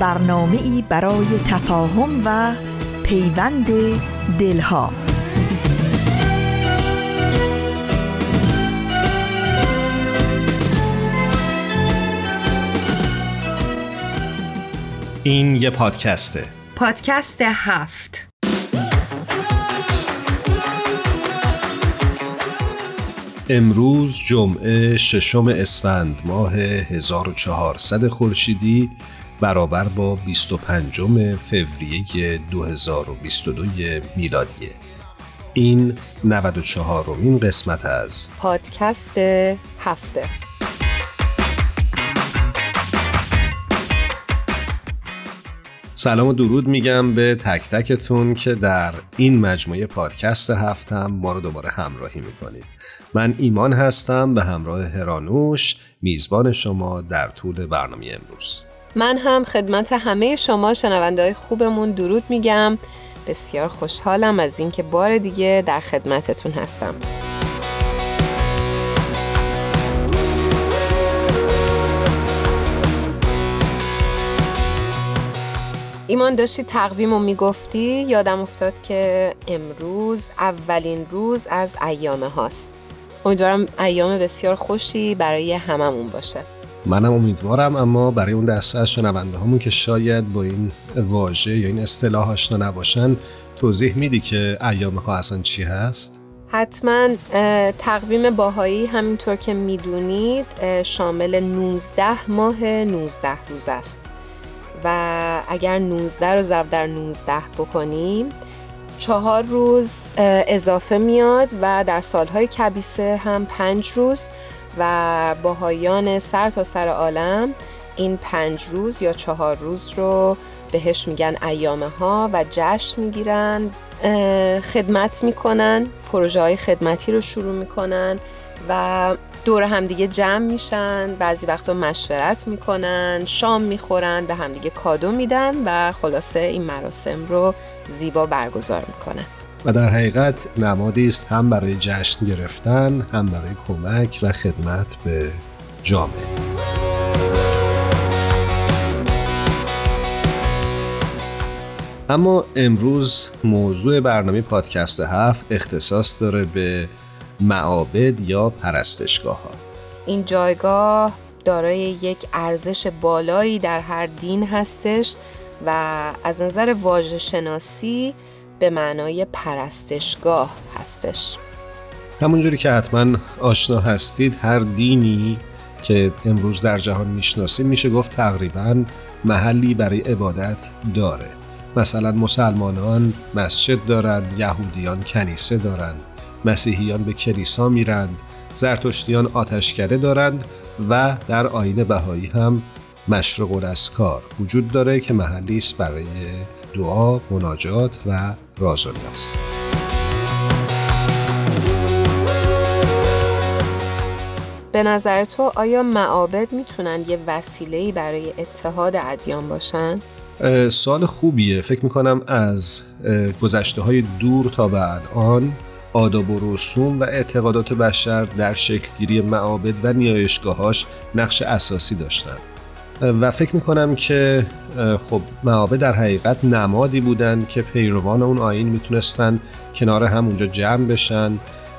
برنامه ای برای تفاهم و پیوند دلها. این یه پادکسته پادکست هفت. امروز جمعه ششم اسفند ماه 1400 خورشیدی. برابر با 25 فوریه 2022 میلادیه این 94 رومین قسمت از پادکست هفته. سلام و درود میگم به تک تکتون که در این مجموعه پادکست هفتم ما رو دوباره همراهی می‌کنید. من ایمان هستم به همراه هرانوش میزبان شما در طول برنامه امروز. من هم خدمت همه شما شنونده های خوبمون درود میگم. بسیار خوشحالم از اینکه بار دیگه در خدمتتون هستم. ایمان داشتی تقویم رو می‌گفتی؟ یادم افتاد که امروز اولین روز از ایامه هاست. امیدوارم ایام بسیار خوشی برای هممون باشه. منم امیدوارم اما برای اون دسته از شنونده همون که شاید با این واژه یا این اصطلاح آشنا نباشن توضیح میدی که ایام ها اصلا چی هست؟ حتما تقویم باهایی همینطور که می‌دونید شامل 19 ماه 19 روز است و اگر 19 رو ضرب در 19 بکنیم چهار روز اضافه میاد و در سالهای کبیسه هم پنج روز و باهایان سر تا سر عالم این پنج روز یا چهار روز رو بهش میگن ایامه ها و جشن می‌گیرن خدمت می‌کنن پروژه های خدمتی رو شروع می‌کنن و دور همدیگه جمع میشن بعضی وقتا مشورت می‌کنن شام می‌خورن به همدیگه کادو میدن و خلاصه این مراسم رو زیبا برگزار می‌کنن. و در حقیقت نمادی است هم برای جشن گرفتن هم برای کمک و خدمت به جامعه. اما امروز موضوع برنامه پادکست هفت اختصاص داره به معابد یا پرستشگاه ها این جایگاه دارای یک ارزش بالایی در هر دین هستش و از نظر واژه شناسی به معنای پرستشگاه هستش. همونجوری که حتما آشنا هستید هر دینی که امروز در جهان می‌شناسیم میشه گفت تقریبا محلی برای عبادت داره. مثلا مسلمانان مسجد دارند یهودیان کنیسه دارند مسیحیان به کلیسا میرند زرتشتیان آتشکده دارند و در آین بهایی هم مشرق الاسکار وجود داره که محلی است برای دعا، مناجات و راز و به نظر تو آیا معابد می‌تونن یه وسیله‌ای برای اتحاد ادیان باشن؟ سال خوبیه. فکر می‌کنم از گذشته های دور تا به الان آداب و رسوم و اعتقادات بشر در شکلگیری معابد و نیایشگاهاش نقش اساسی داشتند و فکر می‌کنم که خب معابد در حقیقت نمادی بودند که پیروان اون آین می‌تونستن کنار هم اونجا جمع بشن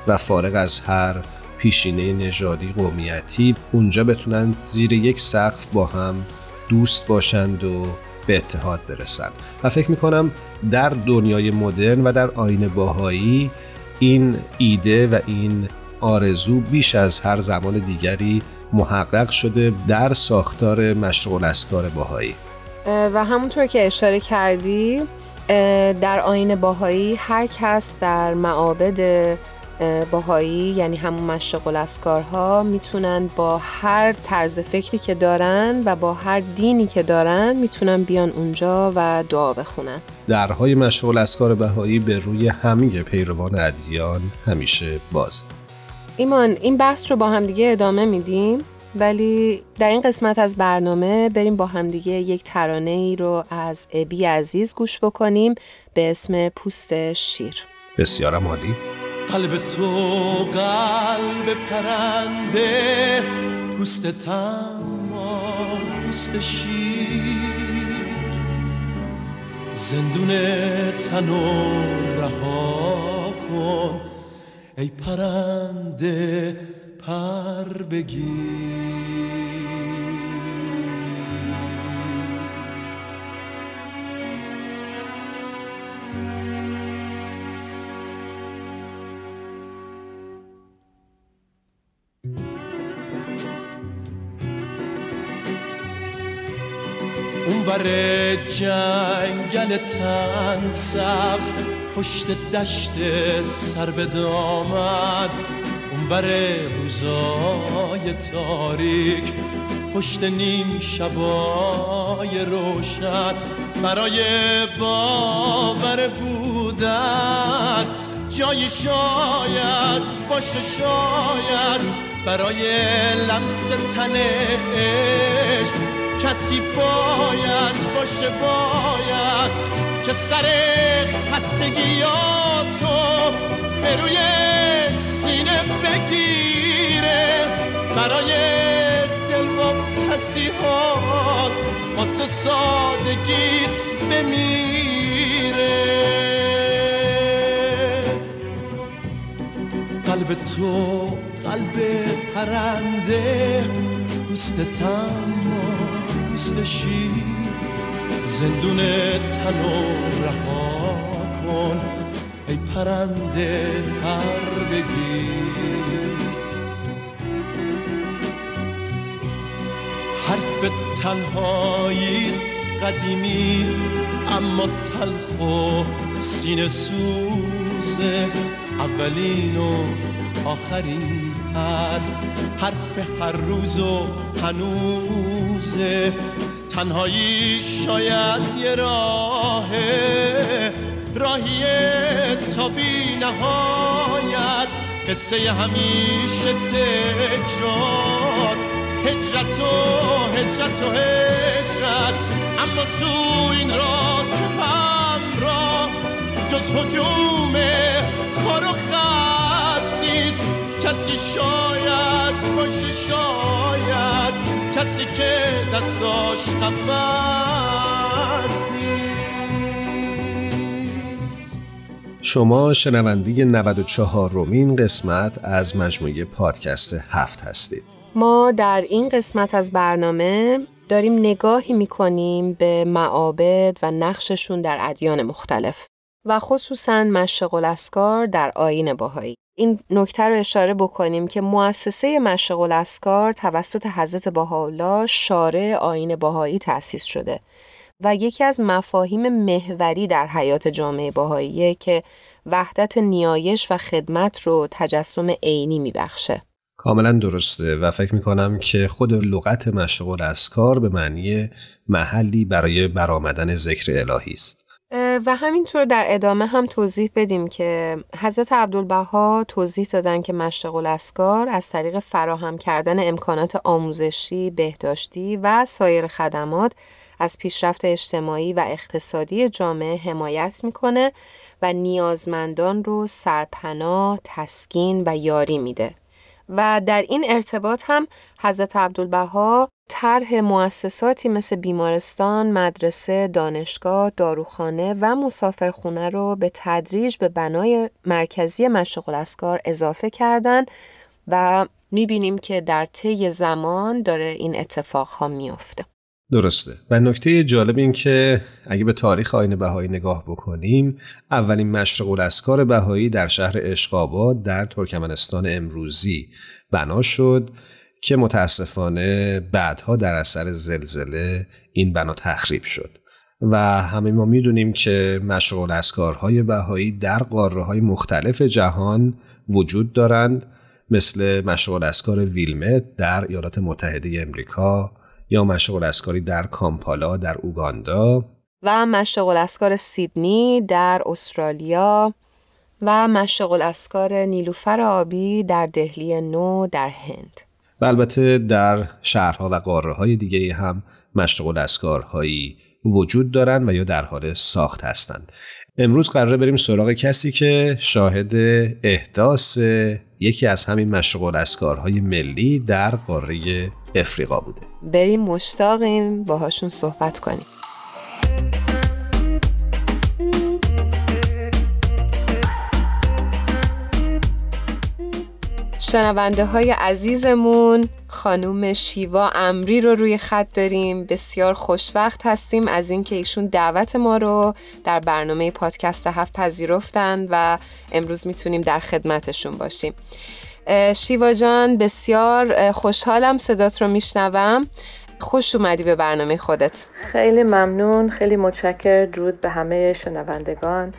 و فارغ از هر پیشینه نژادی قومیتی اونجا بتونن زیر یک سقف با هم دوست باشند و به اتحاد برسند و فکر می‌کنم در دنیای مدرن و در آین باهایی این ایده و این آرزو بیش از هر زمان دیگری محقق شده در ساختار مشروع الاسکار باهایی. و همونطور که اشاره کردی در آین باهایی هر کس در معابد باهایی یعنی همون مشرق الاسکارها می‌تونن با هر طرز فکری که دارن و با هر دینی که دارن می‌تونن بیان اونجا و دعا بخونن. درهای مشرق الاسکار بهایی به روی همه پیروان ادیان همیشه باز. ایمان این بحث رو با همدیگه ادامه میدیم ولی در این قسمت از برنامه بریم با همدیگه یک ترانه ای رو از ابی عزیز گوش بکنیم به اسم پوست شیر. بسیارم عالی. قلب تو قلب پرنده پوست تما پوست شیر. زندون تنو رها کن ای پرنده پر بگیر. اونور جنگل تن سبز پشت دشت سر به دامن اونور روزای تاریک. پشت نیم شبای روشن برای باور بودن. جایی شاید باشه شاید برای لمس تنش کسی باید باشه باید که سر خستگیاتو به روی سینه بگیره. برای دل و پسیحات واسه سادگیت بمیره. قلب تو قلب پرنده پوست تما پوست شیر. زندون تنو رها کن ای پرنده پر بگیر. حرف تنهایی قدیمی اما تلخ و سینه سوزه اولین و آخرین حرف. حرف هر روز و هنوزه تنهایی شاید یه راهه راهی تا بی نهایت. قصه همیشه تکرار. هجرت و هجرت و هجرت. اما تو این راه که همراه جز حجوم خار و خست نیست. کسی شاید باشه شاید کسی که دستاش قفص شما شنونده 94 رومین قسمت از مجموعه پادکست هفت هستید. ما در این قسمت از برنامه داریم نگاهی می‌کنیم به معابد و نقششون در ادیان مختلف. و خصوصا مشق الاسکار در آین باهایی. این نکته رو اشاره بکنیم که مؤسسه مشق الاسکار توسط حضرت بهاءالله شارع آین باهایی تأسیس شده و یکی از مفاهیم محوری در حیات جامعه باهاییه که وحدت نیایش و خدمت رو تجسم عینی میبخشه. کاملا درسته و فکر می‌کنم که خود لغت مشق الاسکار به معنی محلی برای برآمدن ذکر الهی است. و همینطور در ادامه هم توضیح بدیم که حضرت عبدالبها توضیح دادن که مشرق الاسکار از طریق فراهم کردن امکانات آموزشی، بهداشتی و سایر خدمات از پیشرفت اجتماعی و اقتصادی جامعه حمایت می‌کنه و نیازمندان رو سرپناه، تسکین و یاری میده. و در این ارتباط هم حضرت عبدالبها طرح مؤسساتی مثل بیمارستان، مدرسه، دانشگاه، داروخانه و مسافرخونه رو به تدریج به بنای مرکزی مشغل الاسکار اضافه کردن و می‌بینیم که در طی زمان داره این اتفاق ها میافته. درسته و نکته جالب این که اگه به تاریخ آین بهایی نگاه بکنیم اولین مشرق الاسکار بهایی در شهر اشقاباد در ترکمنستان امروزی بنا شد که متاسفانه بعدها در اثر زلزله این بنا تخریب شد. و همه ما می‌دونیم که مشغول اسکارهای بهایی در قاره های مختلف جهان وجود دارند مثل مشغول اسکار ویلمت در ایالات متحده امریکا یا مشغول اسکاری در کامپالا در اوگاندا و مشغول اسکار سیدنی در استرالیا و مشغول اسکار نیلوفر آبی در دهلی نو در هند. و البته در شهرها و قاره های دیگه هم مشغول اسکارهایی وجود دارند و یا در حال ساخت هستند. امروز قراره بریم سراغ کسی که شاهد احداث یکی از همین مشغول اسکارهای ملی در قاره افریقا بوده. بریم مشتاقیم باهاشون صحبت کنیم. شنونده های عزیزمون خانوم شیوا امری رو روی خط داریم. بسیار خوشوقت هستیم از اینکه ایشون دعوت ما رو در برنامه پادکست هفت پذیرفتن و امروز می‌تونیم در خدمتشون باشیم. شیوا جان بسیار خوشحالم صدات رو میشنوم. خوش اومدی به برنامه خودت. خیلی ممنون خیلی متشکر درود به همه شنوندگان.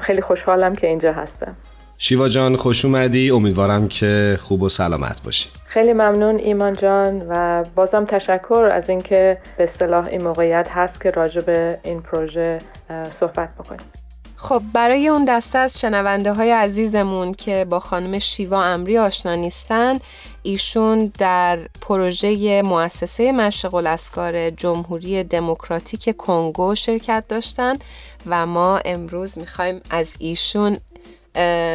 خیلی خوشحالم که اینجا هستم. شیوا جان خوش اومدی. امیدوارم که خوب و سلامت باشی. خیلی ممنون ایمان جان و بازم تشکر از اینکه به اصطلاح این موقعیت هست که راجع به این پروژه صحبت بکنیم. خب برای اون دسته از شنونده های عزیزمون که با خانم شیوا امری آشنا نیستن ایشون در پروژه مؤسسه مشغل اسکار جمهوری دموکراتیک کنگو شرکت داشتن و ما امروز می‌خوایم از ایشون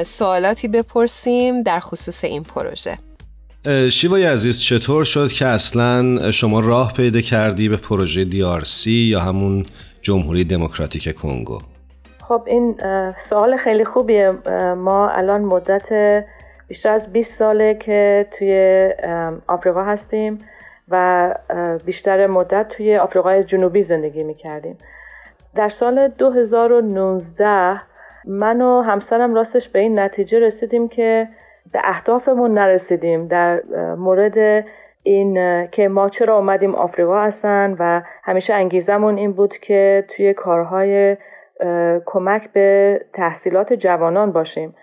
سوالاتی بپرسیم در خصوص این پروژه. شیوای عزیز چطور شد که اصلا شما راه پیدا کردی به پروژه دیارسی یا همون جمهوری دموکراتیک کنگو؟ خب این سوال خیلی خوبیه. ما الان مدت بیشتر از 20 ساله که توی آفریقا هستیم و بیشتر مدت توی آفریقای جنوبی زندگی می‌کردیم. در سال 2019 من و همسرم راستش به این نتیجه رسیدیم که به اهدافمون نرسیدیم. در مورد این که ما چرا اومدیم آفریقا هستن و همیشه انگیزمون این بود که توی کارهای کمک به تحصیلات جوانان باشیم.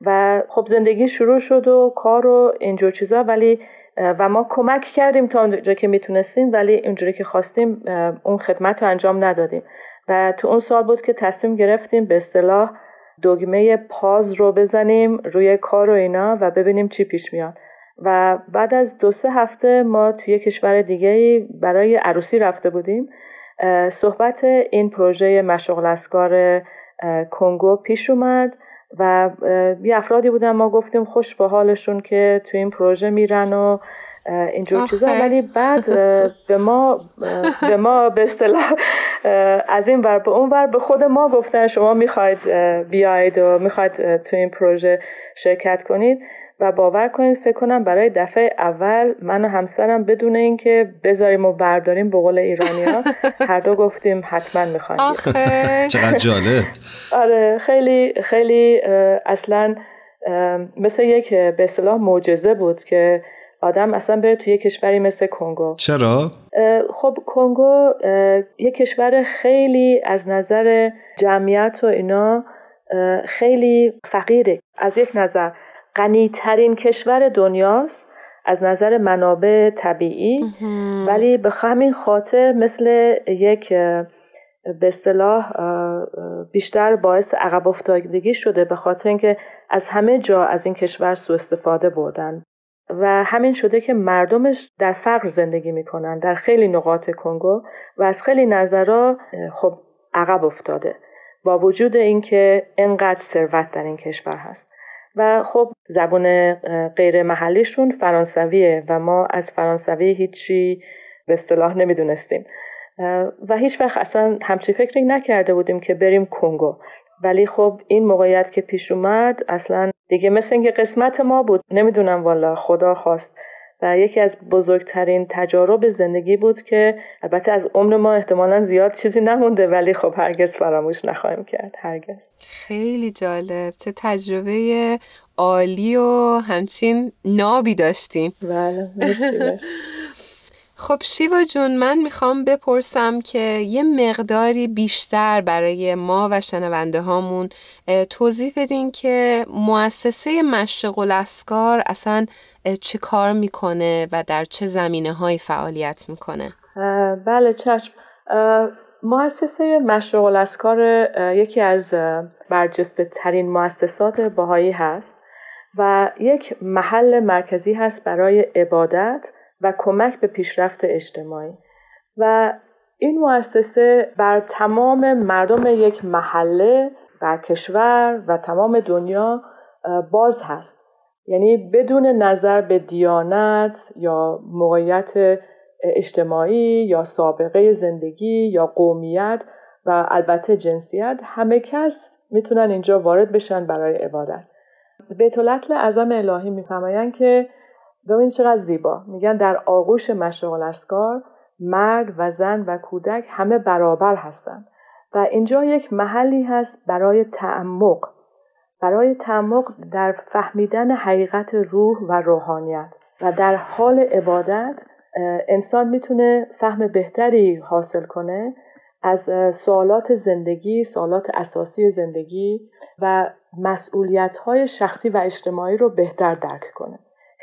و خب زندگی شروع شد و کار و اینجور چیزا ولی و ما کمک کردیم تا اونجا که می‌تونستیم ولی اینجوری که خواستیم اون خدمت رو انجام ندادیم. و تو اون سال بود که تصمیم گرفتیم به اصطلاح دگمه پاز رو بزنیم روی کار و اینا و ببینیم چی پیش میاد. و بعد از دو سه هفته ما توی کشور دیگه برای عروسی رفته بودیم. صحبت این پروژه مشغل اسکار کنگو پیش اومد و یه افرادی بودن ما گفتیم خوش به حالشون که تو این پروژه میرن و اینجور چیزا. ولی بعد به ما به ما به اصطلاح از این ور به اون ور. به خود ما گفتن شما می‌خواید بیاید و می‌خواید تو این پروژه شرکت کنید و باور کنید فکر کنم برای دفعه اول من و همسرم بدون اینکه بذاریم و برداریم به قول ایرانی ها هر دو گفتیم حتما می‌خوایم چقدر جالب. آره خیلی خیلی اصلا مثل یک به اصطلاح معجزه بود که آدم اصلا بره توی کشوری مثل کنگو. چرا؟ خب کنگو یه کشور خیلی از نظر جمعیت و اینا خیلی فقیره. از یک نظر غنیترین کشور دنیاست از نظر منابع طبیعی ولی به همین خاطر مثل یک به اصطلاح بیشتر باعث عقب افتادگی شده به خاطر اینکه از همه جا از این کشور سوء استفاده بردن. و همین شده که مردمش در فقر زندگی می‌کنن در خیلی نقاط کنگو و از خیلی نظرها خب عقب افتاده با وجود اینکه انقدر ثروت در این کشور هست. و خب زبان غیر محلیشون فرانسویه و ما از فرانسوی هیچی به اصطلاح نمی‌دونستیم. و هیچ وقت اصلا همچی فکری نکرده بودیم که بریم کنگو. ولی خب این موقعیت که پیش اومد اصلا دیگه مثل اینکه قسمت ما بود نمی‌دونم والا خدا خواست. و یکی از بزرگترین تجارب زندگی بود که البته از عمر ما احتمالا زیاد چیزی نمونده ولی خب هرگز فراموش نخواهیم کرد هرگز. خیلی جالب. چه تجربه عالی و همچین نابی داشتیم. بله خب شیوا جون من می‌خوام بپرسم که یه مقداری بیشتر برای ما و شنونده هامون توضیح بدین که مؤسسه مشرق الاسکار اصلا چه کار می‌کنه و در چه زمینه های فعالیت می‌کنه؟ بله چشم. مؤسسه مشرق الاسکار یکی از برجسته ترین مؤسسات باهایی هست و یک محل مرکزی هست برای عبادت. و کمک به پیشرفت اجتماعی. و این مؤسسه بر تمام مردم یک محله و کشور و تمام دنیا باز هست. یعنی بدون نظر به دیانت یا موقعیت اجتماعی یا سابقه زندگی یا قومیت و البته جنسیت همه کس می‌تونن اینجا وارد بشن برای عبادت. بیت العدل اعظم الهی میفرمایند که ببین چقدر زیبا. میگن در آغوش مشرق الاسکار مرد و زن و کودک همه برابر هستند. و اینجا یک محلی هست برای تعمق. برای تعمق در فهمیدن حقیقت روح و روحانیت. و در حال عبادت انسان می‌تونه فهم بهتری حاصل کنه از سوالات زندگی، سوالات اساسی زندگی و مسئولیت های شخصی و اجتماعی رو بهتر درک کنه.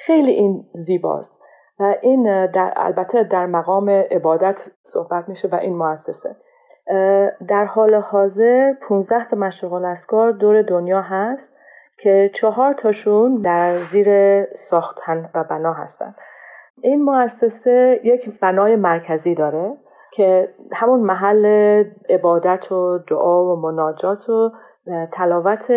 خیلی این زیباست و این در البته در مقام عبادت صحبت میشه و این مؤسسه. در حال حاضر 15 تا مشرق الاسکار دور دنیا هست که چهار تاشون در زیر ساختن و بنا هستند این مؤسسه یک بنای مرکزی داره که همون محل عبادت و دعا و مناجات و تلاوت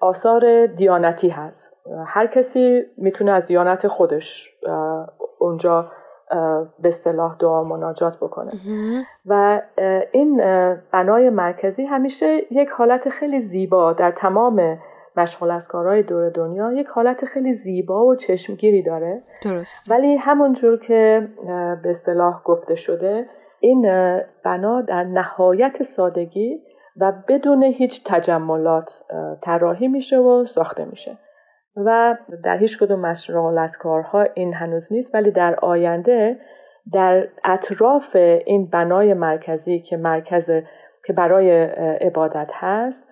آثار دیانتی هست. هر کسی می‌تونه از دیانت خودش اونجا به اصطلاح دعا مناجات بکنه. و این بنای مرکزی همیشه یک حالت خیلی زیبا در تمام مشغول از کارهای دور دنیا یک حالت خیلی زیبا و چشمگیری داره. درست ولی همونجور که به اصطلاح گفته شده این بنا در نهایت سادگی و بدون هیچ تجملات طراحی میشه و ساخته میشه. و در هیچ کدوم مشروع از کارها این هنوز نیست ولی در آینده در اطراف این بنای مرکزی که مرکز که برای عبادت هست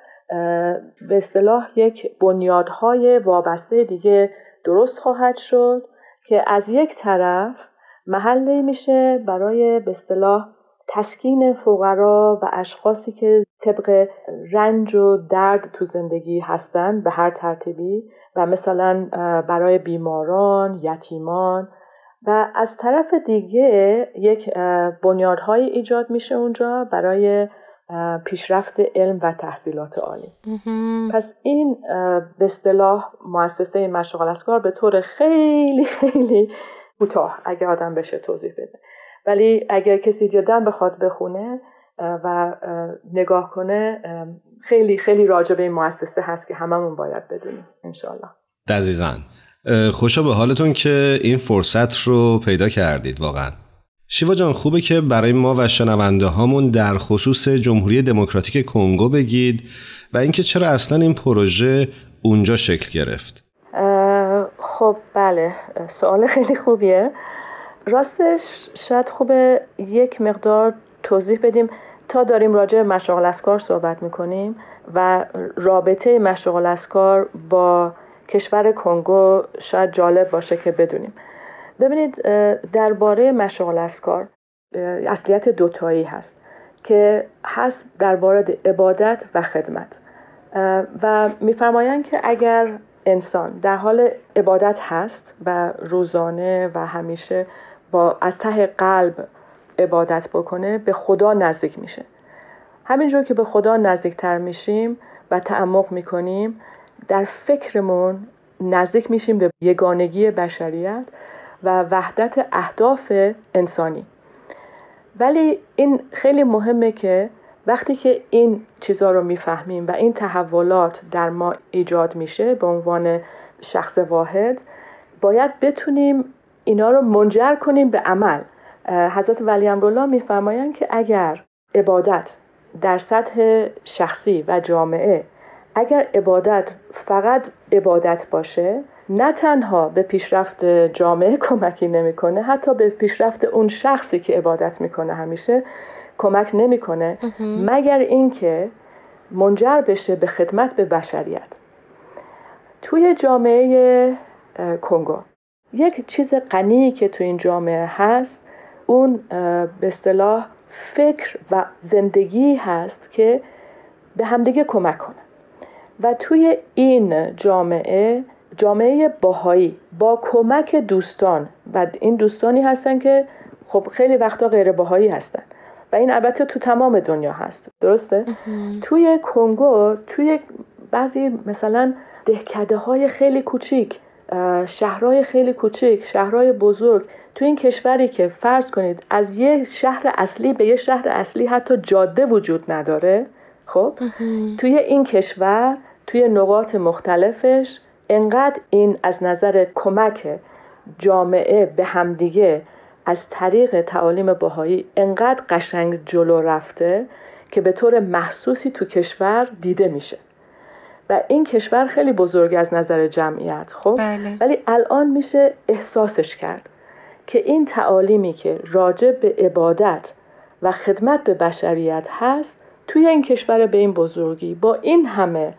به اصطلاح یک بنیادهای وابسته دیگه درست خواهد شد که از یک طرف محلی میشه برای به اصطلاح تسکین فقرا و اشخاصی که طبق رنج و درد تو زندگی هستند به هر ترتیبی و مثلا برای بیماران، یتیمان و از طرف دیگه یک بنیادهایی ایجاد میشه اونجا برای پیشرفت علم و تحصیلات عالی. پس این به اصطلاح مؤسسه مشغل اسکار به طور خیلی خیلی کوتاه اگه آدم بشه توضیح بده. ولی اگر کسی جدا بخواد بخونه و نگاه کنه خیلی خیلی راجع به این مؤسسه هست که هممون باید بدونیم انشالله دقیقا. خوشا به حالتون که این فرصت رو پیدا کردید واقعا. شیوا جان خوبه که برای ما و شنونده هامون در خصوص جمهوری دموکراتیک کنگو بگید و اینکه چرا اصلا این پروژه اونجا شکل گرفت. خب بله. سوال خیلی خوبیه. راستش شاید خوبه یک مقدار توضیح بدیم. تا داریم راجع به مشاغل اسکار صحبت می‌کنیم و رابطه مشاغل اسکار با کشور کنگو شاید جالب باشه که بدونیم. ببینید درباره مشاغل اسکار اصلیت دوتایی هست که هست درباره عبادت و خدمت. و میفرمایند که اگر انسان در حال عبادت هست و روزانه و همیشه با از ته قلب عبادت بکنه به خدا نزدیک میشه. همینجور که به خدا نزدیکتر میشیم و تعمق می‌کنیم در فکرمون نزدیک میشیم به یگانگی بشریت و وحدت اهداف انسانی. ولی این خیلی مهمه که وقتی که این چیزها رو می‌فهمیم و این تحولات در ما ایجاد میشه به عنوان شخص واحد باید بتونیم اینا رو منجر کنیم به عمل. حضرت ولی امرالله میفرمایند که اگر عبادت در سطح شخصی و جامعه اگر عبادت فقط عبادت باشه نه تنها به پیشرفت جامعه کمکی نمی‌کنه حتی به پیشرفت اون شخصی که عبادت می‌کنه همیشه کمک نمی‌کنه. مگر اینکه منجر بشه به خدمت به بشریت. توی جامعه کنگو. یک چیز غنی که تو این جامعه هست اون به اصطلاح فکر و زندگی هست که به همدیگه کمک کنه. و توی این جامعه جامعه باهایی با کمک دوستان و این دوستانی هستن که خب خیلی وقتا غیر باهایی هستن. و این البته تو تمام دنیا هست. درسته؟ توی کنگو توی بعضی مثلا دهکده های خیلی کوچیک شهرهای خیلی کوچیک شهرهای بزرگ تو این کشوری که فرض کنید از یه شهر اصلی به یه شهر اصلی حتی جاده وجود نداره خب؟ توی این کشور توی نقاط مختلفش انقدر این از نظر کمک جامعه به همدیگه از طریق تعالیم باهایی انقدر قشنگ جلو رفته که به طور محسوسی تو کشور دیده میشه. و این کشور خیلی بزرگ از نظر جمعیت خب بله. ولی الان میشه احساسش کرد که این تعالیمی که راجع به عبادت و خدمت به بشریت هست توی این کشور به این بزرگی با این همه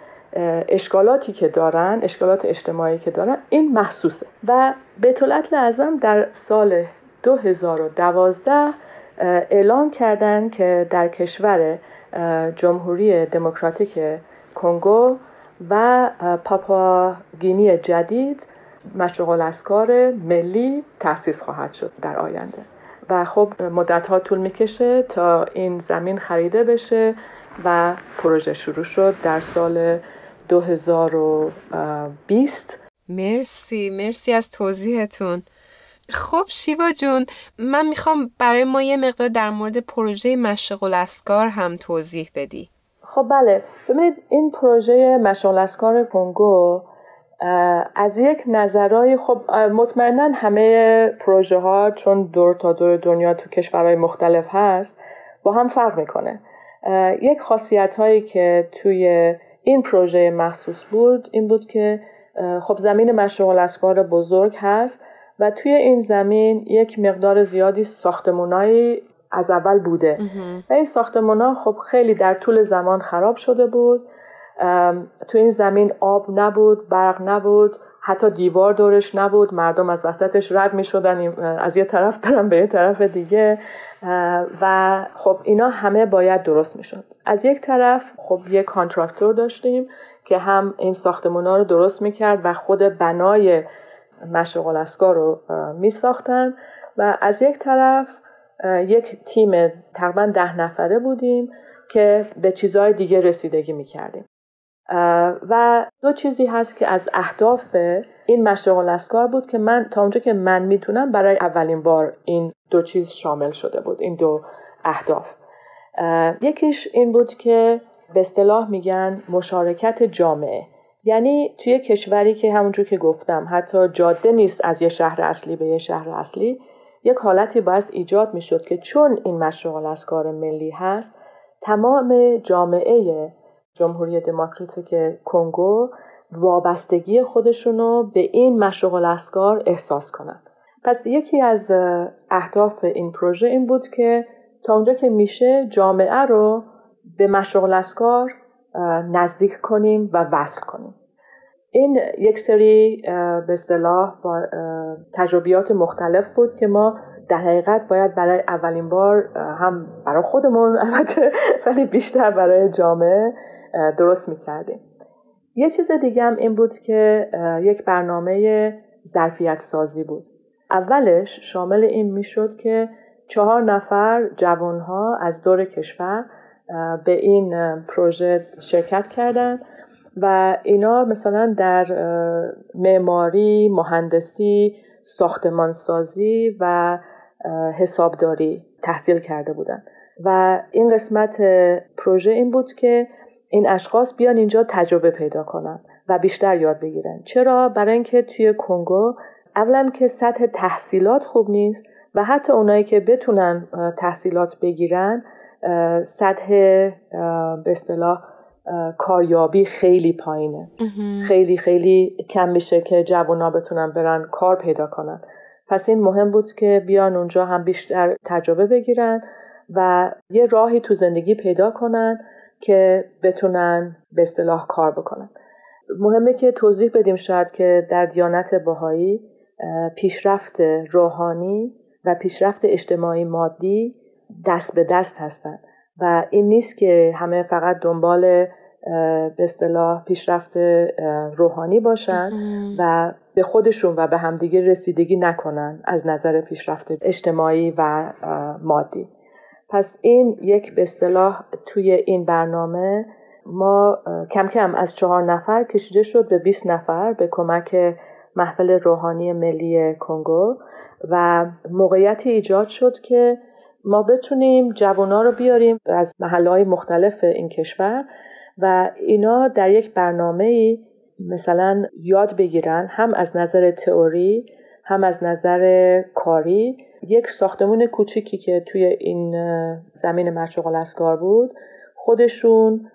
اشکالاتی که دارن اشکالات اجتماعی که دارن این محسوسه و بیت لازم در سال 2012 اعلام کردن که در کشور جمهوری دموکراتیک کنگو و پاپا گینی جدید مشغول اسکار ملی تأسیس خواهد شد در آینده. و خب مدت ها طول می‌کشه تا این زمین خریده بشه و پروژه شروع شد در سال 2020 مرسی مرسی از توضیحتون. خب شیوا جون من می‌خوام برای ما یه مقدار در مورد پروژه مشغول اسکار هم توضیح بدی. خب بله ببینید این پروژه مشغول اسکار کنگو از یک نظرهای خب مطمئنا همه پروژه ها چون دور تا دور دنیا تو کشورهای مختلف هست با هم فرق می‌کنه. یک خاصیت هایی که توی این پروژه مخصوص بود این بود که خب زمین مشغول اسکار بزرگ هست و توی این زمین یک مقدار زیادی ساختمونایی از اول بوده. و این ساختمونا خب خیلی در طول زمان خراب شده بود. تو این زمین آب نبود برق نبود حتی دیوار دورش نبود. مردم از وسطش رد می شدن از یه طرف برن به یه طرف دیگه. و خب اینا همه باید درست می شد از یک طرف خب یه کانترکتور داشتیم که هم این ساختمونا رو درست می کرد و خود بنای مشغل اسکار رو می ساختن و از یک طرف یک تیم تقریبا ده نفره بودیم که به چیزهای دیگه رسیدگی می کردیم و دو چیزی هست که از اهداف این مشغل اسکار بود که من تا اونجا که من می‌تونم برای اولین بار این دو چیز شامل شده بود این دو اهداف. یکیش این بود که به اصطلاح میگن مشارکت جامعه. یعنی توی کشوری که همونجور که گفتم حتی جاده نیست از یه شهر اصلی به یه شهر اصلی. یک حالتی باید ایجاد می‌شد که چون این مشغل اسکار ملی هست تمام جامعه جمهوری دموکراتیک کنگو وابستگی خودشونو به این مشغل اسکار احساس کنند. پس یکی از اهداف این پروژه این بود که تا اونجا که میشه جامعه رو به مشغل اسکار نزدیک کنیم و وصل کنیم این یک سری به اصطلاح با تجربیات مختلف بود که ما در حقیقت باید برای اولین بار هم برای خودمون البته ولی بیشتر برای جامعه درست می‌کردیم. یه چیز دیگه هم این بود که یک برنامه ظرفیت سازی بود. اولش شامل این می‌شد که چهار نفر جوانها از دور کشور به این پروژه شرکت کردند و اینا مثلا در معماری، مهندسی، ساختمانسازی و حسابداری تحصیل کرده بودن. و این قسمت پروژه این بود که این اشخاص بیان اینجا تجربه پیدا کنن و بیشتر یاد بگیرن. چرا؟ برای اینکه توی کنگو اولا که سطح تحصیلات خوب نیست و حتی اونایی که بتونن تحصیلات بگیرن سطح به اصطلاح کاریابی خیلی پایینه. خیلی خیلی کم میشه که جوونا بتونن برن کار پیدا کنن. پس این مهم بود که بیان اونجا هم بیشتر تجربه بگیرن و یه راهی تو زندگی پیدا کنن که بتونن به اصطلاح کار بکنن. مهمه که توضیح بدیم شاید که در دیانت باهایی پیشرفت روحانی و پیشرفت اجتماعی مادی دست به دست هستند و این نیست که همه فقط دنبال به اصطلاح پیشرفت روحانی باشن و به خودشون و به همدیگه رسیدگی نکنن از نظر پیشرفت اجتماعی و مادی. پس این یک به اصطلاح توی این برنامه ما کم کم از چهار نفر کشیده شد به 20 نفر به کمک محفل روحانی ملی کنگو و موقعیتی ایجاد شد که ما بتونیم جوانا رو بیاریم از محله مختلف این کشور و اینا در یک برنامه مثلا یاد بگیرن هم از نظر تئوری هم از نظر کاری. یک ساختمون کوچیکی که توی این زمین مرچوق الاسکار بود خودشون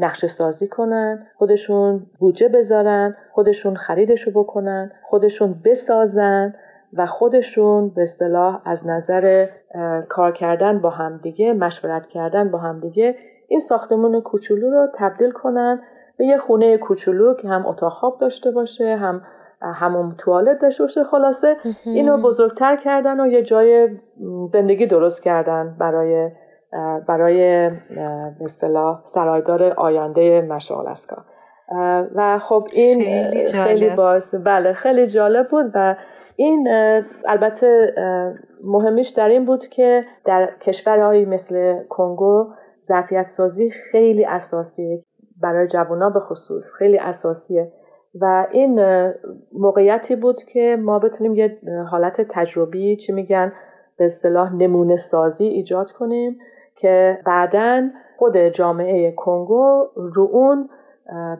نقشه سازی کنن خودشون بودجه بذارن خودشون خریدشو بکنن خودشون بسازن. و خودشون به اصطلاح از نظر کار کردن با همدیگه مشورت کردن با همدیگه این ساختمون کوچولو رو تبدیل کنن به یه خونه کوچولو که هم اتاق خواب داشته باشه هم همون توالت داشته باشه خلاصه اینو بزرگتر کردن و یه جای زندگی درست کردن برای برای به اصطلاح سرایدار آینده مشغل اسکا و خب این خیلی, خیلی باعث بله خیلی جالب بود و این البته مهمیش در این بود که در کشورهایی مثل کنگو ظرفیت سازی خیلی اساسیه برای جوونا به خصوص خیلی اساسیه. و این موقعیتی بود که ما بتونیم یه حالت تجربی چی میگن به اصطلاح نمونه سازی ایجاد کنیم که بعدا خود جامعه کنگو رو اون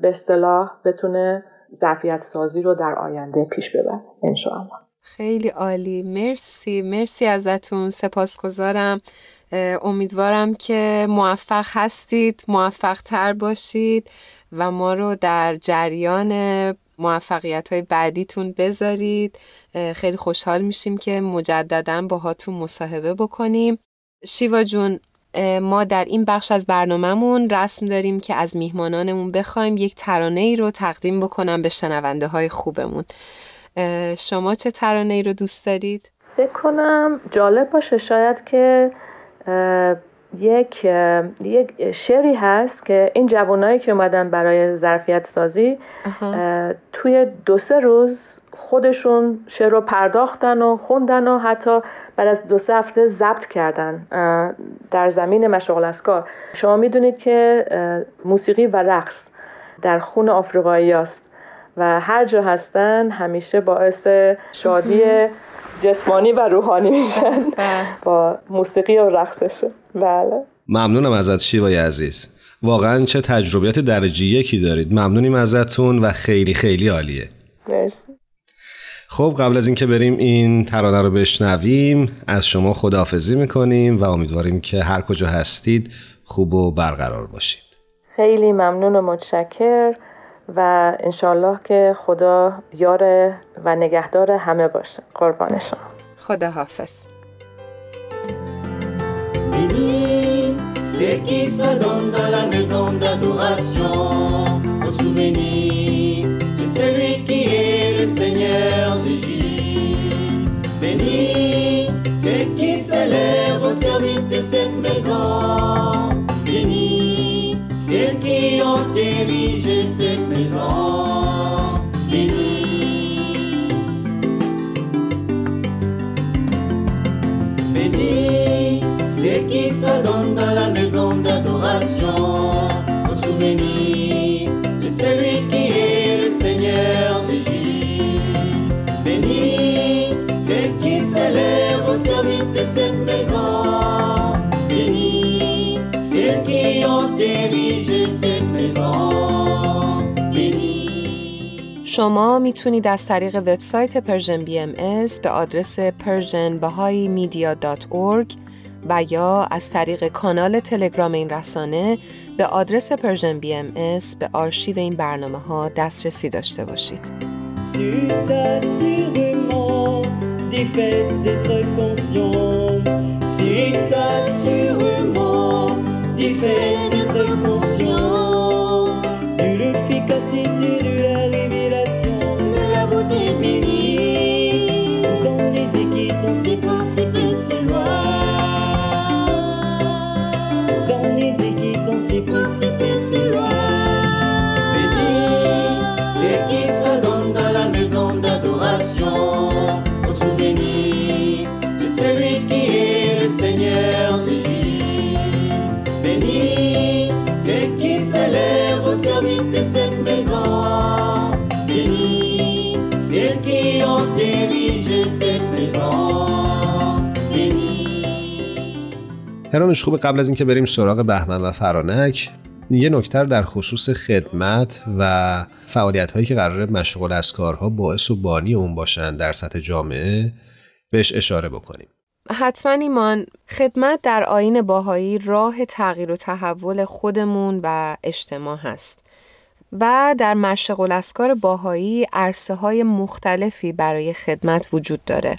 به اصطلاح بتونه ظرفیت سازی رو در آینده پیش ببر انشاءالله. خیلی عالی. مرسی. مرسی ازتون. سپاسگزارم. امیدوارم که موفق هستید موفق تر باشید و ما رو در جریان موفقیت های بعدیتون بذارید. خیلی خوشحال میشیم که مجددا باهاتون مصاحبه بکنیم. شیوا جون ما در این بخش از برنامهمون رسم داریم که از میهمانانمون بخوایم یک ترانه ای رو تقدیم بکنم به شنونده های خوبمون شما چه ترانه ای رو دوست دارید؟ فکر کنم جالب باشه شاید که یک یک شعری هست که این جوانایی که اومدن برای ظرفیت سازی توی دو سه روز خودشون شعر رو پرداختن و خوندن و حتی بعد از دو سه هفته ضبط کردن در زمین مشاغل اسکار شما می‌دونید که موسیقی و رقص در خون آفریقایی است و هر جا هستن همیشه باعث شادی جسمانی و روحانی میشن. با موسیقی و رقصشه بله. ممنونم ازت شیوای عزیز. واقعا چه تجربیات درجه یکی دارید. ممنونیم ازتون و خیلی خیلی عالیه. مرسی. خب قبل از اینکه بریم این ترانه رو بشنویم از شما خداحافظی می‌کنیم و امیدواریم که هر کجا هستید خوب و برقرار باشید. خیلی ممنون و متشکر. و انشالله که خدا یار و نگهدار همه باشه قربان شما خدا حافظ C'est qui donne dans la maison d'adoration au souvenir de celui qui est le Seigneur d'Égypte. Béni, c'est qui s'élève au service de cette maison. Béni, ceux qui ont érigé cette maison. Béni. Béni, ceux qui s'adonnent dans la maison d'adoration au souvenir de celui qui est le Seigneur d'Égypte. Béni, ceux qui s'élèvent au service de cette maison. شما می‌تونید از طریق وبسایت Persian BMS به آدرس persianbahaimedia.org و یا از طریق کانال تلگرام این رسانه به آدرس Persian BMS به آرشیو این برنامه ها دسترسی داشته باشید. c'est fait d'être conscient de l'efficacité de la révélation de la beauté bénie. Quand les équitants, ces principes se loin. Quand les équitants, ces principes se loin. Béni, c'est qui se donne dans la maison d'adoration au souvenir de celui qui de cette maison. Béni, c'est qui cette maison. هرانوش خوب قبل از اینکه بریم سراغ بهمن و فرانک یه نکتر در خصوص خدمت و فعالیت هایی که قرار مشغول از کارها باعث و بانی اون باشن در سطح جامعه بهش اشاره بکنیم حتما ایمان خدمت در آین باهایی راه تغییر و تحول خودمون و اجتماع هست و در مشغول اسکار باهایی عرصه های مختلفی برای خدمت وجود داره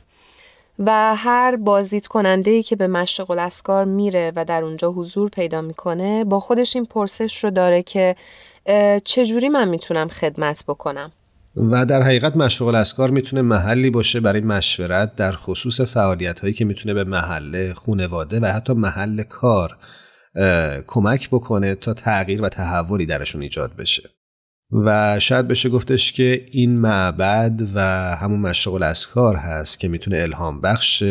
و هر بازدید کننده ای که به مشق الاسکار میره و در اونجا حضور پیدا می‌کنه با خودش این پرسش رو داره که چجوری من می‌تونم خدمت بکنم؟ و در حقیقت مشغول الاسکار می‌تونه محلی باشه برای مشورت در خصوص فعالیت هایی که می‌تونه به محله، خونواده و حتی محل کار کمک بکنه تا تغییر و تحولی درشون ایجاد بشه. و شاید بشه گفتش که این معبد و همون مشغول اسکار هست که می‌تونه الهام بخش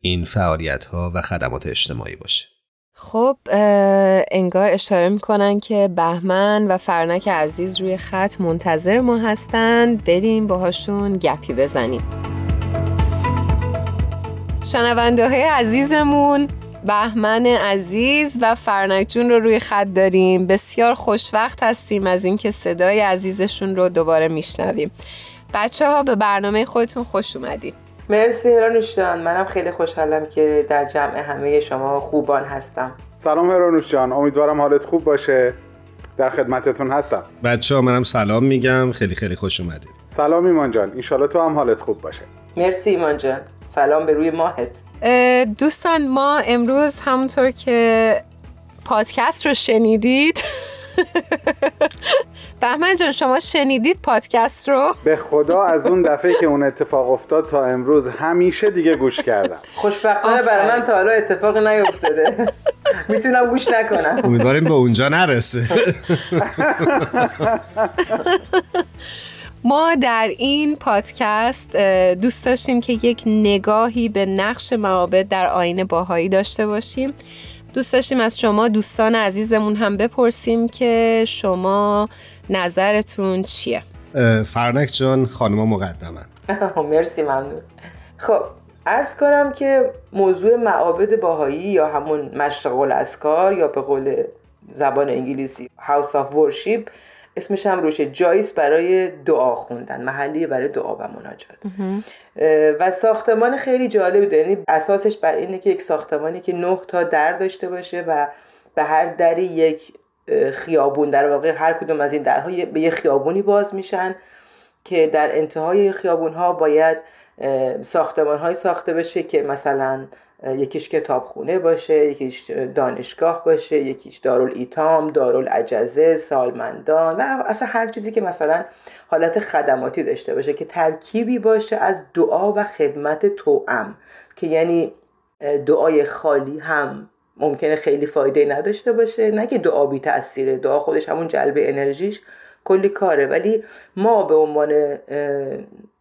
این فعالیت ها و خدمات اجتماعی باشه خب انگار اشاره می‌کنن که بهمن و فرنک عزیز روی خط منتظر ما هستند بریم باهاشون گپی بزنیم. شنونده های عزیزمون بهمن عزیز و فرنک جون رو روی خط داریم. بسیار خوشوقت هستیم از اینکه صدای عزیزشون رو دوباره میشنویم. بچه ها به برنامه خودتون خوش اومدید مرسی هرانوش جان منم خیلی خوشحالم که در جمع همه شما خوبان هستم. سلام هرانوش جان امیدوارم حالت خوب باشه. در خدمتتون هستم. بچه ها منم سلام میگم. خیلی خیلی خوش اومدید. سلام ایمان جان. انشالله تو هم حالت خوب باشه. مرسی ایمان جان. سلام به روی ماهت. دوستان ما امروز همونطور که پادکست رو شنیدید بهمن جان شما شنیدید پادکست رو؟ به خدا از اون دفعه که اون اتفاق افتاد تا امروز همیشه دیگه گوش کردم. خوشبختانه برای من تا حالا اتفاقی نیفتاده. می‌تونم گوش نکنم. امیدواریم به اونجا نرسه. ما در این پادکست دوست داشتیم که یک نگاهی به نقش معابد در آین باهایی داشته باشیم. دوست داشتیم از شما دوستان عزیزمون هم بپرسیم که شما نظرتون چیه؟ فرنک جان خانما مقدمن. مرسی ممنون. خب ارز کنم که موضوع معابد باهایی یا همون مشرق الاسکار یا به قول زبان انگلیسی House of Worship اسمش هم روشه جاییست برای دعا خوندن محلی برای دعا و مناجات. و ساختمان خیلی جالبی داره. یعنی اساسش بر اینه که یک ساختمانی که نه تا در داشته باشه و به هر دری یک خیابون در واقع هر کدوم از این درها به یه خیابونی باز میشن که در انتهای خیابون ها باید ساختمان های ساخته بشه که مثلا یکیش کتابخونه باشه یکیش دانشگاه باشه یکیش دارال ایتام دارال عجزه سالمندان و اصلا هر چیزی که مثلا حالت خدماتی داشته باشه که ترکیبی باشه از دعا و خدمت توأم که یعنی دعای خالی هم ممکنه خیلی فایده نداشته باشه. نه که دعا بی تاثیره دعا خودش همون جلب انرژیش کلی کاره. ولی ما به عنوان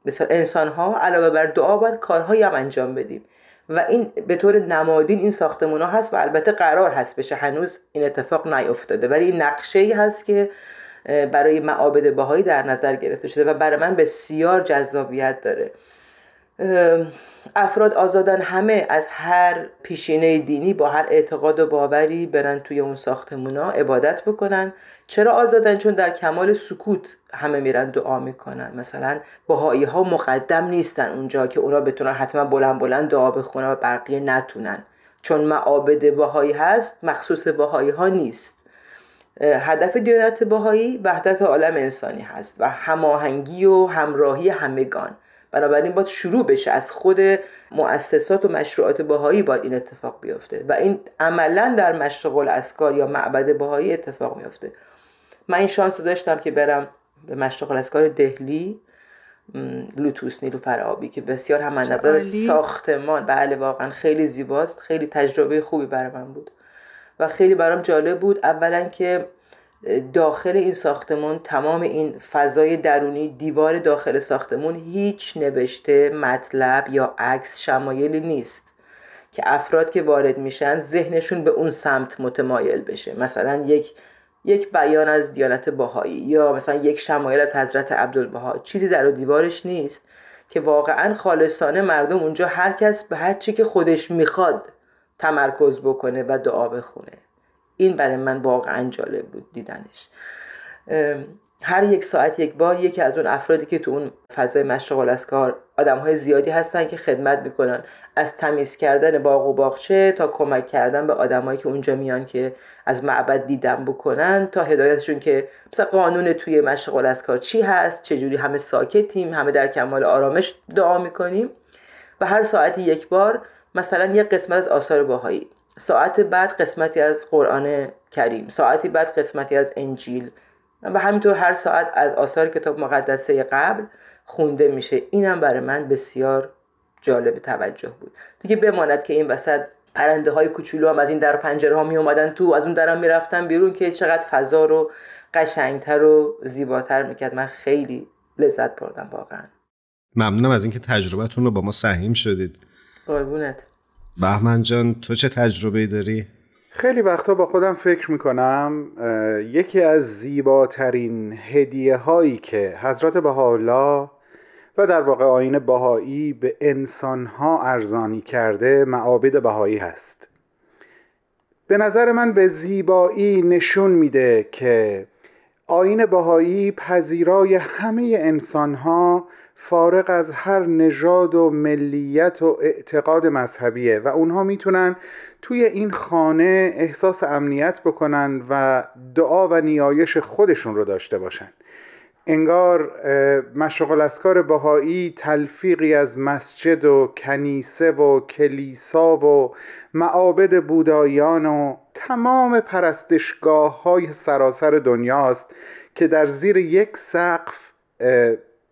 مثلا انسان ها علاوه بر دعا باید کارهایی هم انجام بدیم. و این به طور نمادین این ساختمون ها هست و البته قرار هست بشه هنوز این اتفاق نیفتاده. ولی این نقشه ای هست که برای معابد باهایی در نظر گرفته شده و برای من بسیار جذابیت داره. افراد آزادن همه از هر پیشینه دینی با هر اعتقاد و باوری برن توی اون ساختمونا عبادت بکنن. چرا آزادن چون در کمال سکوت همه میرن دعا می‌کنن. مثلا باهایی ها مقدم نیستن اونجا که اونا بتونن حتما بلند بلند دعا بخونن و بقیه نتونن. چون معابد باهایی هست مخصوص باهایی ها نیست هدف دیانت بهایی وحدت عالم انسانی هست و هماهنگی و همراهی همگان. بنابراین باید شروع بشه از خود مؤسسات و مشروعات بهایی باید این اتفاق بیفته و این عملا در مشرق الاسکار یا معبد بهایی اتفاق میفته. من این شانس رو داشتم که برم به مشرق الاسکار دهلی لوتوس نیلو فرعابی که بسیار هم نظر ساختمان بله واقعا خیلی زیباست خیلی تجربه خوبی برای من بود و خیلی برام جالب بود. اولا که داخل این ساختمون تمام این فضای درونی دیوار داخل ساختمون هیچ نوشته مطلب یا عکس شمایلی نیست که افراد که وارد میشن ذهنشون به اون سمت متمایل بشه. مثلا یک یک بیان از دیانت باهایی یا مثلا یک شمایل از حضرت عبدالبها. چیزی در و دیوارش نیست که واقعا خالصانه مردم اونجا هر کس به هر چی که خودش می‌خواد تمرکز بکنه و دعا بخونه. این برای من واقعا جالب بود دیدنش. هر یک ساعت یک بار یکی از اون افرادی که تو اون فضای مشغول از کار آدم های زیادی هستن که خدمت می‌کنن. از تمیز کردن باغ و باغچه تا کمک کردن به آدمایی که اونجا میان که از معبد دیدن بکنن تا هدایتشون که مثلا قانون توی مشغول از کار چی هست چجوری همه ساکتیم همه در کمال آرامش دعا می‌کنیم. و هر ساعتی یک بار مثلا یک قسمت از آثار باهایی ساعت بعد قسمتی از قرآن کریم ساعتی بعد قسمتی از انجیل و همینطور هر ساعت از آثار کتاب مقدسه قبل خونده میشه. اینم برای من بسیار جالب توجه بود. دیگه بماند که این وسط پرنده های کوچولو هم از این در پنجره ها می اومدن تو از اون درم می‌رفتن بیرون که چقدر فضا رو قشنگتر و زیباتر می‌کرد. من خیلی لذت بردم واقعا. ممنونم از اینکه تجربتون رو با ما سهیم شدید. قربونت. بهمن جان تو چه تجربه داری؟ خیلی وقتا با خودم فکر می‌کنم یکی از زیباترین هدیه هایی که حضرت بهاءالله و در واقع آین بهایی به انسانها ارزانی کرده معابد بهایی هست به نظر من به زیبایی نشون میده که آین بهایی پذیرای همه انسانها فارغ از هر نژاد و ملیت و اعتقاد مذهبیه و اونها می‌تونن توی این خانه احساس امنیت بکنن و دعا و نیایش خودشون رو داشته باشن. انگار مشغل اسکار بهایی تلفیقی از مسجد و کنیسه و کلیسا و معابد بودایان و تمام پرستشگاه های سراسر دنیاست که در زیر یک سقف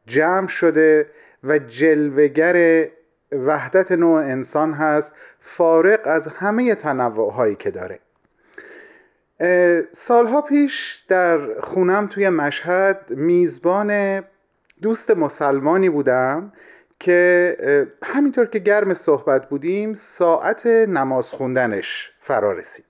جمع شده و جلوگر وحدت نوع انسان هست فارق از همه تنوع هایی که داره. سالها پیش در خونم توی مشهد میزبان دوست مسلمانی بودم که همینطور که گرم صحبت بودیم ساعت نماز خوندنش فرا رسید.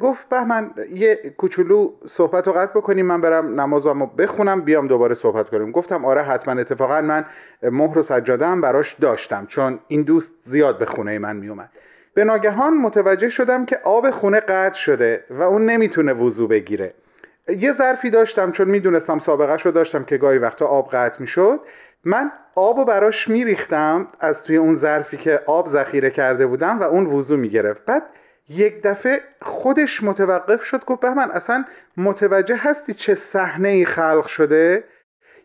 گفت بهمن یه کوچولو صحبت رو قطع بکنیم من برم نمازمو بخونم بیام دوباره صحبت کنیم. گفتم آره حتما اتفاقا من مهر و سجادم براش داشتم چون این دوست زیاد به خونه من میومد به ناگهان متوجه شدم که آب خونه قطع شده و اون نمی‌تونه وضو بگیره. یه ظرفی داشتم چون می‌دونستم سابقه رو داشتم که گاهی وقتا آب قطع می‌شد. من آب و براش میریختم از توی اون ظرفی که آب ذخیره کرده بودم و اون وضو می‌گرفت. بعد یک دفعه خودش متوقف شد گفت بهمن اصلا متوجه هستی چه صحنه ای خلق شده؟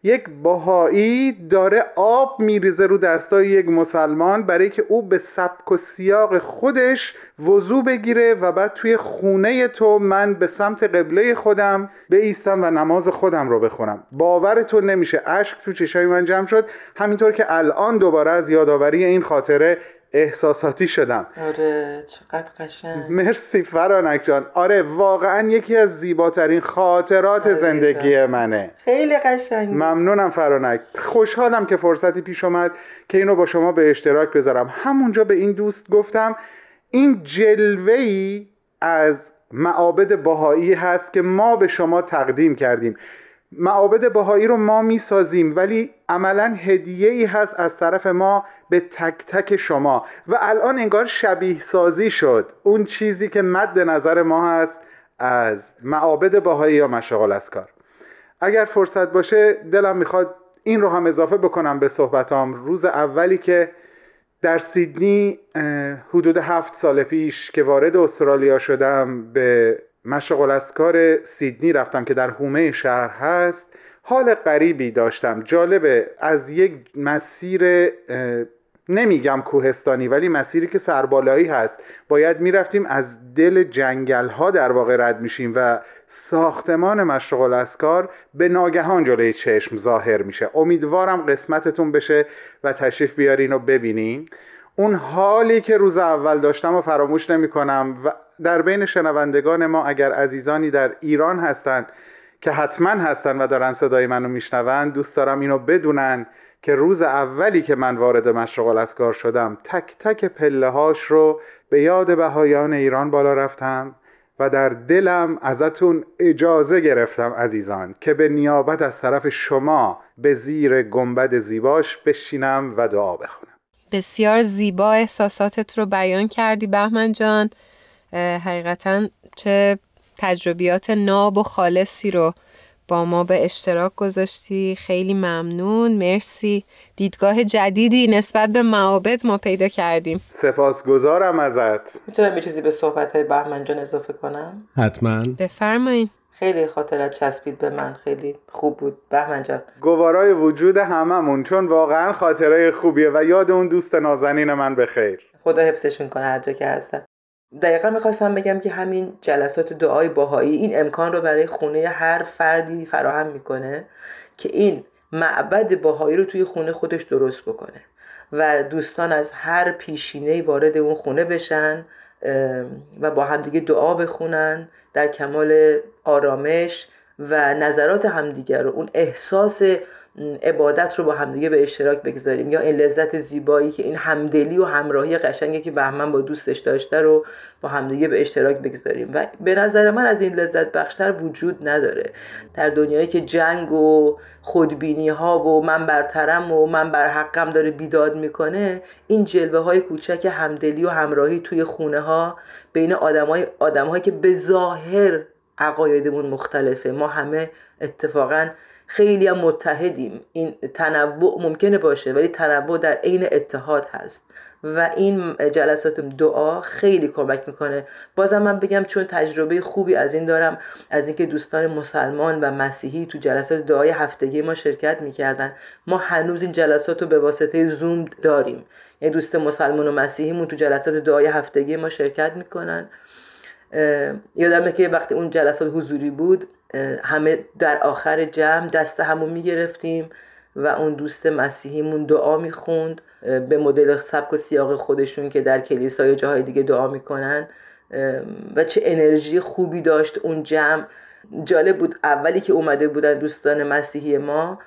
یک باهایی داره آب میریزه رو دستای یک مسلمان برای که او به سبک و سیاق خودش وضوع بگیره و بعد توی خونه تو من به سمت قبله خودم به ایستم و نماز خودم رو بخونم. باورتون نمیشه. اشک تو چشای من جمع شد. همینطور که الان دوباره از یادآوری این خاطره احساساتی شدم. آره چقدر قشنگ. مرسی فرانک جان. آره واقعا یکی از زیباترین خاطرات زندگی منه. خیلی قشنگ ممنونم فرانک. خوشحالم که فرصتی پیش اومد که اینو با شما به اشتراک بذارم. همونجا به این دوست گفتم این جلوهی از معابد باهایی هست که ما به شما تقدیم کردیم. معابد بهایی رو ما می‌سازیم ولی عملا هدیه ای هست از طرف ما به تک تک شما. و الان انگار شبیه سازی شد. اون چیزی که مد نظر ما هست از معابد بهایی یا مشاغل از کار اگر فرصت باشه دلم می‌خواد این رو هم اضافه بکنم به صحبتام. روز اولی که در سیدنی حدود هفت سال پیش که وارد استرالیا شدم به مشق الاسکار سیدنی رفتم که در حومه شهر هست. حال غریبی داشتم. جالبه از یک مسیر نمیگم کوهستانی ولی مسیری که سربالایی هست. باید می‌رفتیم از دل جنگل ها در واقع رد میشیم و ساختمان مشغل اسکار به ناگهان جلوی چشم ظاهر میشه. امیدوارم قسمتتون بشه و تشریف بیارین و ببینین. اون حالی که روز اول داشتم و فراموش نمی کنم و در بین شنوندگان ما اگر عزیزانی در ایران هستند که حتما هستن و دارن صدای منو میشنون دوست دارم اینو بدونن که روز اولی که من وارد مشرق الاسکار شدم تک تک پله هاش رو به یاد بهایان ایران بالا رفتم و در دلم ازتون اجازه گرفتم عزیزان که به نیابت از طرف شما به زیر گنبد زیباش بشینم و دعا بخونم. بسیار زیبا احساساتت رو بیان کردی بهمن جان. حقیقتا چه تجربیات ناب و خالصی رو با ما به اشتراک گذاشتی. خیلی ممنون مرسی. دیدگاه جدیدی نسبت به معابد ما پیدا کردیم. سپاسگزارم ازت. می‌تونم یه چیزی به صحبت های بهمن جان اضافه کنم؟ حتما. بفرمایید خیلی خاطرت چسبید به من. خیلی خوب بود. بهمن جان. گوارای وجود هممون چون واقعا خاطره خوبیه و یاد اون دوست نازنین من به خیر. خدا حفظشون کنه هر جا که هستن. دقیقا می‌خواستم بگم که همین جلسات دعای باهایی این امکان رو برای خونه هر فردی فراهم می‌کنه که این معبد باهایی رو توی خونه خودش درست بکنه و دوستان از هر پیشینه وارد اون خونه بشن و با همدیگه دعا بخونن در کمال آرامش و نظرات همدیگر رو اون احساس عبادت رو با همدیگه به اشتراک بگذاریم. یا این لذت زیبایی که این همدلی و همراهی قشنگی که بهمن با دوستش داشته رو با همدیگه به اشتراک بگذاریم. و به نظر من از این لذت بخشتر وجود نداره. در دنیایی که جنگ و خودبینی ها و من برترم و من بر حقم داره بیداد می‌کنه این جلوه های کوچک همدلی و همراهی توی خونه ها بین آدم های که به ظاهر عقایدمون مختلفه. ما همه اتفاقا خیلی هم متحدیم. این تنوع ممکنه باشه ولی تنوع در عین اتحاد هست. و این جلسات دعا خیلی کمک می‌کنه. بازم من بگم چون تجربه خوبی از این دارم از اینکه دوستان مسلمان و مسیحی تو جلسات دعای هفتگی ما شرکت می‌کردن. ما هنوز این جلسات رو به واسطه زوم داریم. یه دوست مسلمان و مسیحیمون تو جلسات دعای هفتگی ما شرکت می‌کنن. یادمه که وقتی اون جلسات حضوری بود همه در آخر جمع دست همو می‌گرفتیم و اون دوست مسیحیمون دعا می‌خوند به مدل سبک و سیاق خودشون که در کلیسای جاهای دیگه دعا می‌کنن. و چه انرژی خوبی داشت اون جمع. جالب بود اولی که اومده بودن دوستان مسیحی ما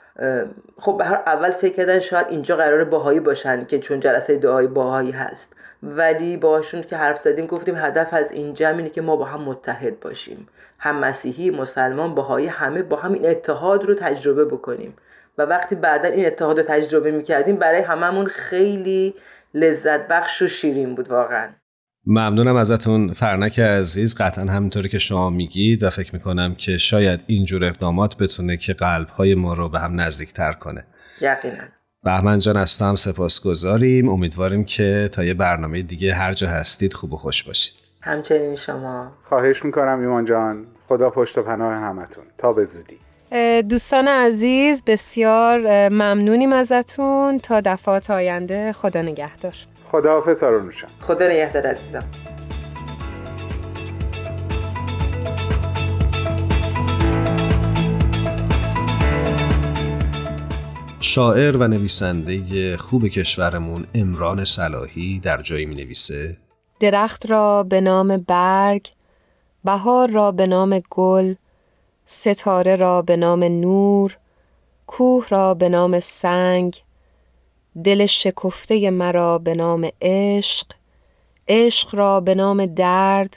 خب به هر اول فکر کردن شاید اینجا قرار باهایی باشن که چون جلسه دعای باهایی هست. ولی باشون که حرف زدیم گفتیم هدف از این جمع اینه که ما با هم متحد باشیم. هم مسیحی مسلمان باهایی همه با هم این اتحاد رو تجربه بکنیم. و وقتی بعدا این اتحاد رو تجربه می‌کردیم برای هممون خیلی لذت بخش و شیرین بود واقعا. ممنونم ازتون. فرنک عزیز قطعا همینطوری که شما میگید و فکر می‌کنم که شاید اینجور اقدامات بتونه که قلبهای ما رو به هم نزدیکتر کنه. یقینا. بهمن جان از هم سپاس گذاریم امیدواریم که تا یه برنامه دیگه هر جا هستید خوب و خوش باشید. همچنین شما. خواهش می‌کنم ایمان جان. خدا پشت و پناه همتون. تا به زودی. دوستان عزیز بسیار ممنونیم ازتون. تا دفعات آینده خدا نگهدار. خدا حافظ آرونوشم خدا نگهدار عزیزم. شاعر و نویسنده خوب کشورمون امران صلاحی در جایی می نویسه درخت را به نام برگ بهار را به نام گل ستاره را به نام نور کوه را به نام سنگ دل شکفته مرا به نام عشق عشق را به نام درد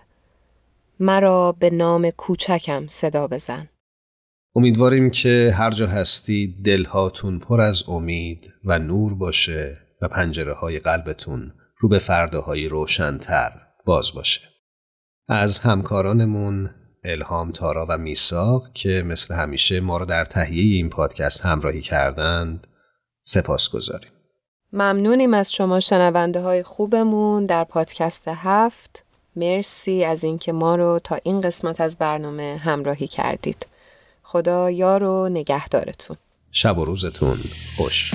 مرا به نام کوچکم صدا بزن. امیدواریم که هر جا هستید دلهاتون پر از امید و نور باشه و پنجره های قلبتون رو به فرداهای روشنتر باز باشه. از همکارانمون الهام تارا و میساق که مثل همیشه ما رو در تهیه این پادکست همراهی کردند سپاس گذاریم ممنونیم از شما شنونده های خوبمون در پادکست هفت. مرسی از اینکه ما رو تا این قسمت از برنامه همراهی کردید. خدا یار و نگهدارتون. شب و روزتون خوش.